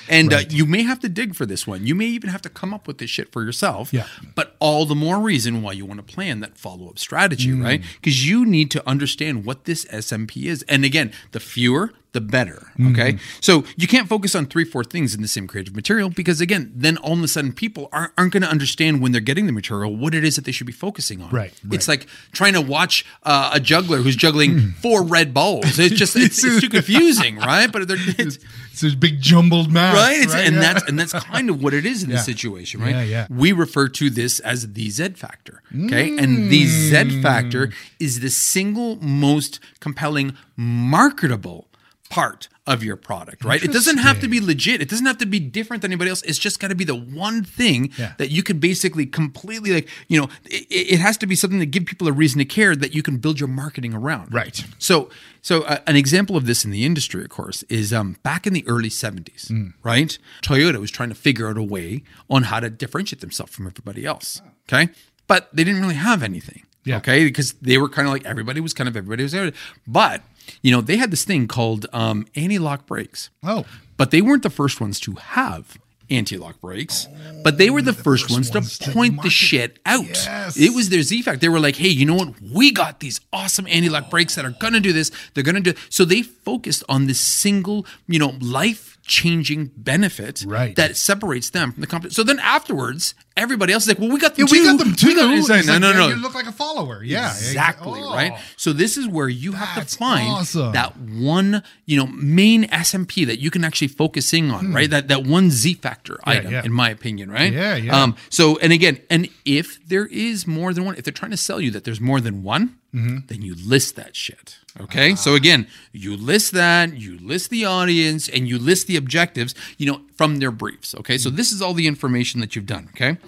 And uh, you may have to dig for this one. You may even have to come up with this shit for yourself. Yeah. But all the more reason why you want to plan that follow up strategy, Mm. right? Because you need to understand what this SMP is. And again, the fewer, the better. Mm-hmm. Okay. So you can't focus on three, four things in the same creative material because, again, then all of a sudden people aren't, aren't going to understand when they're getting the material what it is that they should be focusing on. Right, It's like trying to watch uh, a juggler who's juggling four red balls. It's just, it's, it's too confusing, right? But they're, it's, It's a big jumbled mass. right? It's, and Yeah. that's and that's kind of what it is in this situation, right? Yeah, yeah. We refer to this as the Z factor. Okay, and the Z Mm. factor is the single most compelling marketable part of your product, right? It doesn't have to be legit. It doesn't have to be different than anybody else. It's just got to be the one thing Yeah. that you could basically completely like, you know, it, it has to be something that give people a reason to care that you can build your marketing around. Right. So, so uh, an example of this in the industry, of course, is um, back in the early '70s, Mm. right? Toyota was trying to figure out a way on how to differentiate themselves from everybody else. Okay, but they didn't really have anything. Yeah. Okay, because they were kind of like everybody was kind of everybody was there, but you know they had this thing called um, anti-lock brakes. Oh. but they weren't the first ones to have anti-lock brakes, but they were the, first, ones, ones to to point the shit out. Yes. It was their Z fact. They were like, hey, you know what? We got these awesome anti-lock brakes that are gonna do this. They're gonna do so they focused on this single, you know, life changing benefit Right. that separates them from the company. So then afterwards, everybody else is like, well, we got them Yeah, too. we got them too. got- It's like, no, no, no. You look like a follower. Yeah. Exactly, Oh. right? So this is where you have to find awesome. that one, you know, main SMP that you can actually focus in on, right? That that one Z factor item, Hmm. yeah. in my opinion, right? Yeah, yeah. Um, so and again, and if there is more than one, if they're trying to sell you that there's more than one, Mm-hmm. then you list that shit. Okay. Ah. So again, you list that, you list the audience, and you list the objectives, you know, from their briefs. Okay. So this is all the information that you've done. Okay.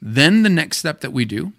Then the next step that we do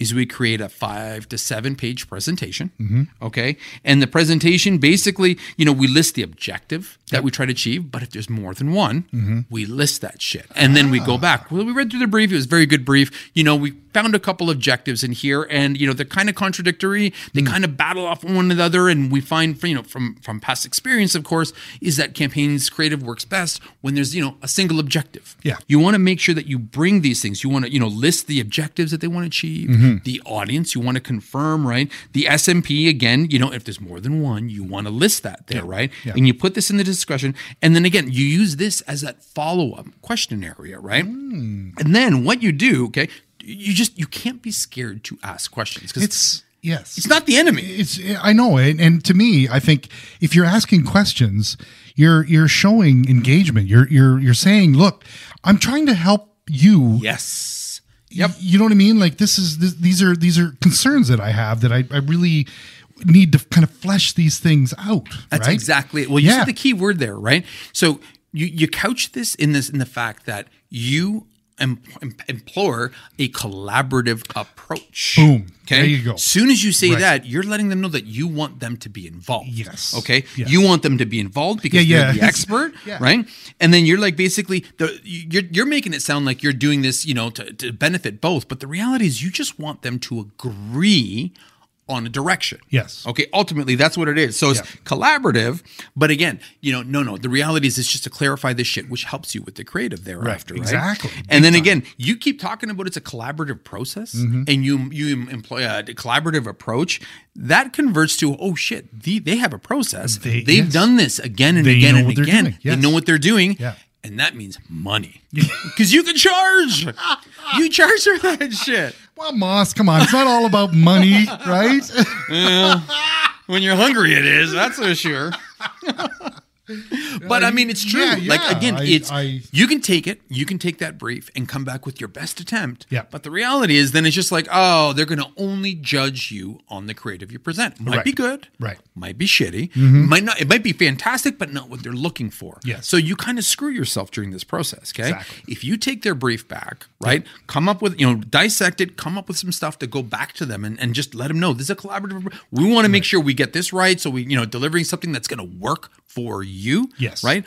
is we create a five to seven page presentation. Mm-hmm. Okay. And the presentation basically, you know, we list the objective that we try to achieve, but if there's more than one, Mm-hmm. we list that shit. And then we Ah. go back. Well, we read through the brief. It was a very good brief. You know, we found a couple objectives in here and, you know, they're kind of contradictory. They Mm. kind of battle off one another. And we find, you know, from, from past experience, of course, is that campaigns creative works best when there's, you know, a single objective. Yeah. You want to make sure that you bring these things. You want to, you know, list the objectives that they want to achieve, Mm-hmm. The audience you want to confirm, right? The SMP again, you know, if there's more than one, you want to list that there, right? Yeah. And you put this in the discussion, and then again, you use this as that follow-up question area, right? Hmm. And then what you do, okay, you just you can't be scared to ask questions because it's, It's yes. it's not the enemy. It's I know, and, and to me, I think if you're asking questions, you're you're showing engagement. You're you're you're saying, look, I'm trying to help you. Yes. Yep. You know what I mean? Like this is this, these are these are concerns that I have that I, I really need to kind of flesh these things out. That's right? exactly it. Well, you Yeah. said the key word there, right? So you you couch this in this in the fact that you implore a collaborative approach. Boom. Okay. There you go. As soon as you say Right. that, you're letting them know that you want them to be involved. Yes. Okay. Yes. You want them to be involved because Yeah, they're the expert, Yeah. right? And then you're like basically the you're you're making it sound like you're doing this, you know, to, to benefit both. But the reality is, you just want them to agree on a direction. Yes. Okay. Ultimately, that's what it is. So it's Yeah. collaborative, but again, you know, no, no. The reality is, it's just to clarify this shit, which helps you with the creative thereafter. Right. exactly. And then time. again, you keep talking about it's a collaborative process, Mm-hmm. and you you employ a collaborative approach. That converts to oh shit, they, they have a process. They- have yes. done this again and They again and again. doing. They know what they're doing. Yeah. And that means money. Because you can charge. you charge for that shit. Well, Moss, come on. It's not all about money, right? When you're hungry, it is. That's for sure. but I mean, it's true. Yeah, like yeah. again, I- it's I- you can take it, you can take that brief and come back with your best attempt. Yeah. But the reality is, then it's just like, oh, they're going to only judge you on the creative you present. Might Right. be good, Right. Might be shitty, mm-hmm. might not. It might be fantastic, but not what they're looking for. Yes. So you kind of screw yourself during this process. Okay. Exactly. If you take their brief back, right, come up with you know dissect it, come up with some stuff to go back to them and, and just let them know this is a collaborative. We want to make sure we get this right, so we you know delivering something that's going to work for you. Yes. Right.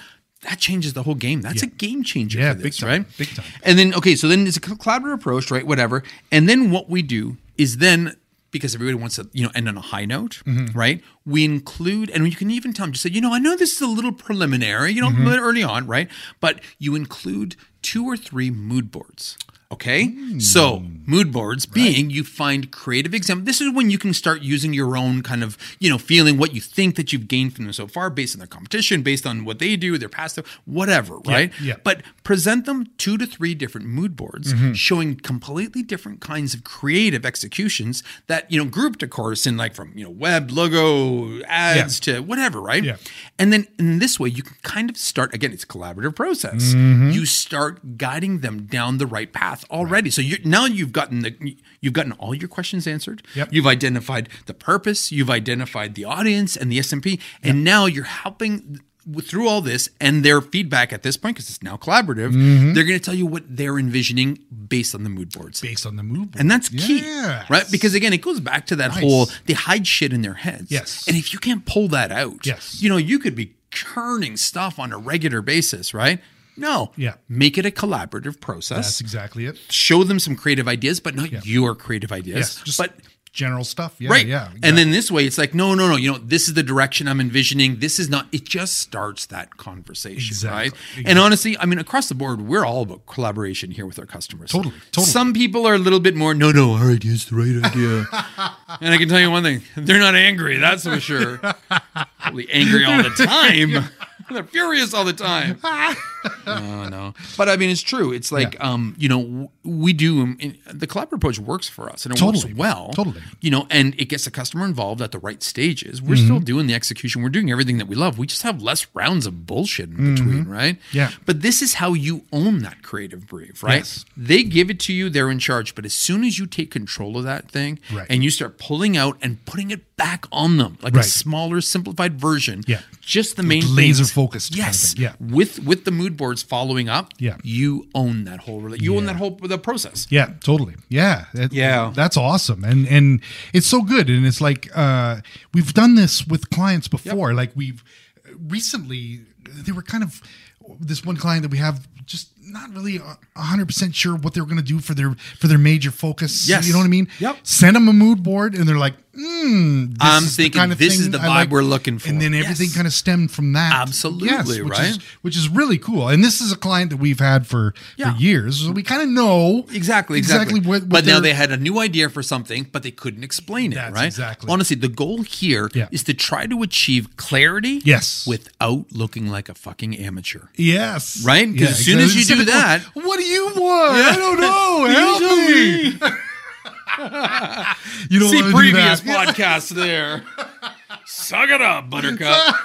That changes the whole game. That's a game changer Yeah, for this, big time, right? big time. And then okay, so then it's a collaborative approach, right? Whatever. And then what we do is then because everybody wants to, you know, end on a high note, Mm-hmm. right? We include, and you can even tell them, just say, you know, I know this is a little preliminary, you know, Mm-hmm. early on, right? But you include two or three mood boards. Okay. Mm. So mood boards being you find creative example. This is when you can start using your own kind of, you know, feeling what you think that you've gained from them so far based on their competition, based on what they do, their past, whatever, right? yeah. But present them two to three different mood boards Mm-hmm. showing completely different kinds of creative executions that, you know, grouped, of course, in like from, you know, web, logo, ads to whatever, right? Yeah. And then in this way, you can kind of start, again, it's a collaborative process. Mm-hmm. You start guiding them down the right path already. So you're, now you've gotten the, you've gotten all your questions answered. Yep. You've identified the purpose, you've identified the audience and the SMP, and now you're helping through all this and their feedback at this point because it's now collaborative. Mm-hmm. They're going to tell you what they're envisioning based on the mood boards. Based on the move. And that's key, Yes. right? Because again, it goes back to that Nice. whole they hide shit in their heads. Yes. And if you can't pull that out, Yes. you know, you could be churning stuff on a regular basis, right? No. Yeah. Make it a collaborative process. That's exactly it. Show them some creative ideas, but not your creative ideas. Yes. Just but general stuff. Yeah. right. Yeah. And then this way, it's like, no, no, no. You know, this is the direction I'm envisioning. This is not. It just starts that conversation, Exactly. right? Exactly. And honestly, I mean, across the board, we're all about collaboration here with our customers. Totally, totally. Some people are a little bit more. No, no, our idea's the right idea. and I can tell you one thing: they're not angry. That's for sure. Probably angry all the time. They're furious all the time. no, no. But I mean, it's true. It's like, Yeah. um, you know, we do um, the collaborative approach works for us, and it Totally. works well. Totally. You know, and it gets the customer involved at the right stages. We're still doing the execution. We're doing everything that we love. We just have less rounds of bullshit in between, right? Yeah. But this is how you own that creative brief, right? Yes. They give it to you. They're in charge. But as soon as you take control of that thing, Right. and you start pulling out and putting it back on them, like a smaller, simplified version, Yeah. Just the main laser things. focused kind of Yes. Yeah. With with the mood boards following up, Yeah. you own that whole. rela- You own that whole the process. Yeah, totally. Yeah, that- Yeah. that's awesome, and and it's so good, and it's like uh, we've done this with clients before. Like we've recently, they were kind of this one client that we have just not really a hundred percent sure what they were going to do for their for their major focus. Yes. you know what I mean. Yep. Send them a mood board, and they're like, mm, this I'm is the thinking kind of this is the vibe like. we're looking for. and then everything Yes. kind of stemmed from that. Absolutely, Yes, which right? Is, which is really cool, and this is a client that we've had for Yeah. for years, so we kind of know Exactly, exactly. what, what but now they had a new idea for something, but they couldn't explain it, right? exactly. Honestly, the goal here is Yeah. to try to achieve clarity Yes. without looking like a fucking amateur. Yes. Right? 'Cause as soon as you Instead do that- what do you want? I don't know. Help me. you don't See do previous podcasts there. Suck it up, Buttercup.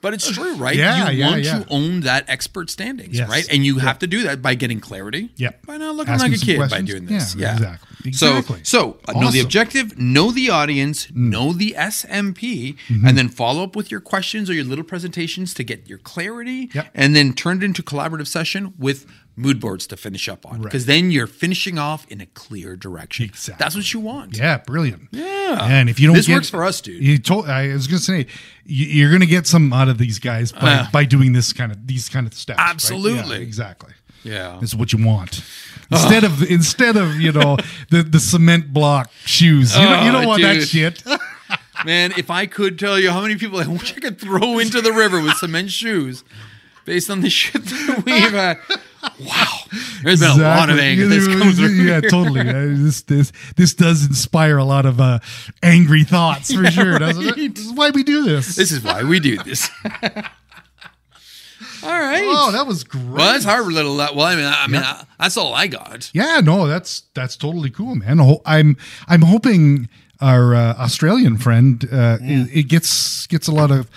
but it's true, right? Yeah, you yeah, want yeah. to own that expert standings, Yes. right? And you have to do that by getting clarity. Yeah. By not looking Asking like a kid by doing this. Yeah, Yeah. exactly. Exactly. So, so uh, know the objective, know the audience, know the SMP, Mm-hmm. and then follow up with your questions or your little presentations to get your clarity, Yep. and then turn it into collaborative session with mood boards to finish up on. Because then you're finishing off in a clear direction. Exactly. That's what you want. Yeah, brilliant. Yeah. and if you don't, This get- works for us, dude. You told. I was going to say you, you're going to get some out of these guys by, Uh. by doing this kind of these kind of steps. right? Absolutely. Yeah, exactly. Yeah. This is what you want. Instead of instead of you know the the cement block shoes, you, don't, you Oh, don't want that shit. Man, if I could tell you how many people I wish I could throw into the river with cement shoes based on the shit that we've had. Wow. There's been a lot of Exactly. anger that's come through. Yeah, totally. This this this does inspire a lot of uh, angry thoughts for sure, doesn't it? right. This is why we do this. This is why we do this. All right. oh, that was great. well, that's our little. Well, I mean, I mean, I, that's all I got. Yeah, no, that's that's totally cool, man. I'm I'm hoping our uh, Australian friend uh, it, it gets gets a lot of.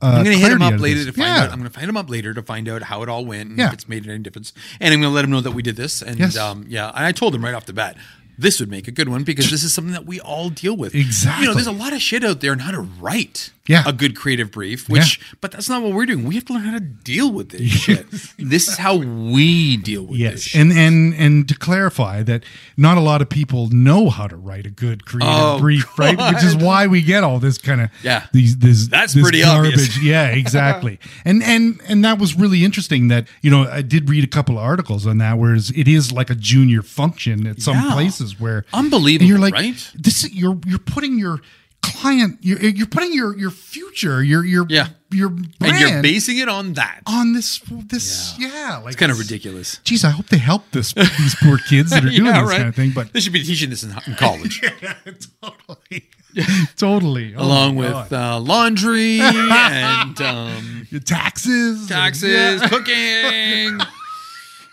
Uh, I'm gonna hit him up later to find yeah. out. I'm gonna find him up later to find out how it all went and Yeah. if it's made any difference. And I'm gonna let him know that we did this. And Yes. um, yeah, and I told him right off the bat. This would make a good one because this is something that we all deal with. Exactly. You know, there's a lot of shit out there on how to write Yeah. a good creative brief, which, but that's not what we're doing. We have to learn how to deal with this shit. This is how we deal with this Yes, shit. and and and to clarify that not a lot of people know how to write a good creative Oh, brief, right? Which is why we get all this kind of Yeah. these this That's this pretty obvious. Yeah, exactly. and and and that was really interesting. That you know I did read a couple of articles on that, whereas it is like a junior function at some Yeah. places where Unbelievable, and you're like, right? This you're you're putting your client you're you're putting your your future your your Yeah. your and you're basing it on that. on this this yeah, like It's kind of ridiculous. Geez, I hope they help this these poor kids that are doing Yeah, this right. kind of thing. But They should be teaching this in, in college. totally, totally, Oh along with uh, laundry and um, Your taxes, taxes, yeah. cooking,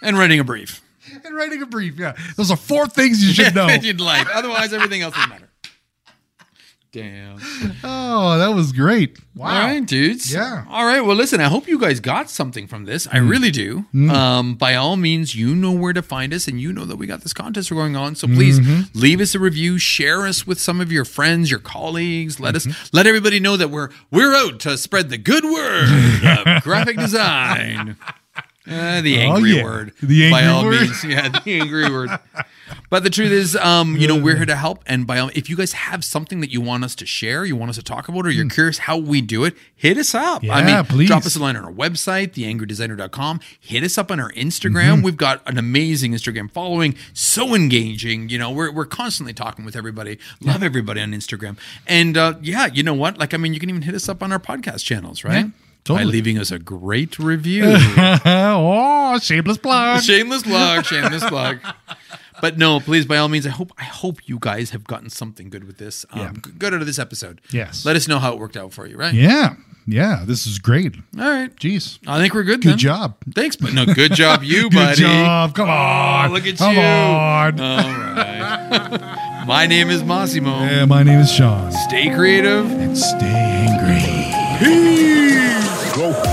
and writing a brief. and writing a brief. Yeah, those are four things you should know. You'd like. Otherwise, everything else doesn't matter. Damn. oh, that was great. Wow. All right, dudes. Yeah. All right. Well, listen, I hope you guys got something from this. I Mm. really do. Um, by all means, you know where to find us, and you know that we got this contest going on. So please Mm-hmm. leave us a review, share us with some of your friends, your colleagues. Let Mm-hmm. us let everybody know that we're we're out to spread the good word of graphic design. Uh, the Oh, angry yeah. word. The by angry all word? means. Yeah, the angry word. But the truth is, um, you know, we're here to help. And by all, if you guys have something that you want us to share, you want us to talk about, or you're curious how we do it, hit us up. I Hmm. Mean, please. drop us a line on our website, theangrydesigner.com. Hit us up on our Instagram. Mm-hmm. We've got an amazing Instagram following, so engaging. You know, we're, we're constantly talking with everybody. Love everybody on Instagram. And uh, yeah, you know what? Like, I mean, you can even hit us up on our podcast channels, right? Totally. By leaving us a great review. oh, shameless plug. shameless plug, shameless plug. But no, please, by all means, I hope I hope you guys have gotten something good with this. Um, Yeah. g- Good out of this episode. Yes. Let us know how it worked out for you, right? Yeah, yeah, this is great. All right. Jeez, I think we're good. good then. job. Thanks, but no, good job, you, buddy. Good buddy. job. Come on. Oh, look at Come you. on. All right. My name is Massimo. Yeah, my name is Sean. Stay creative. And stay angry. Go.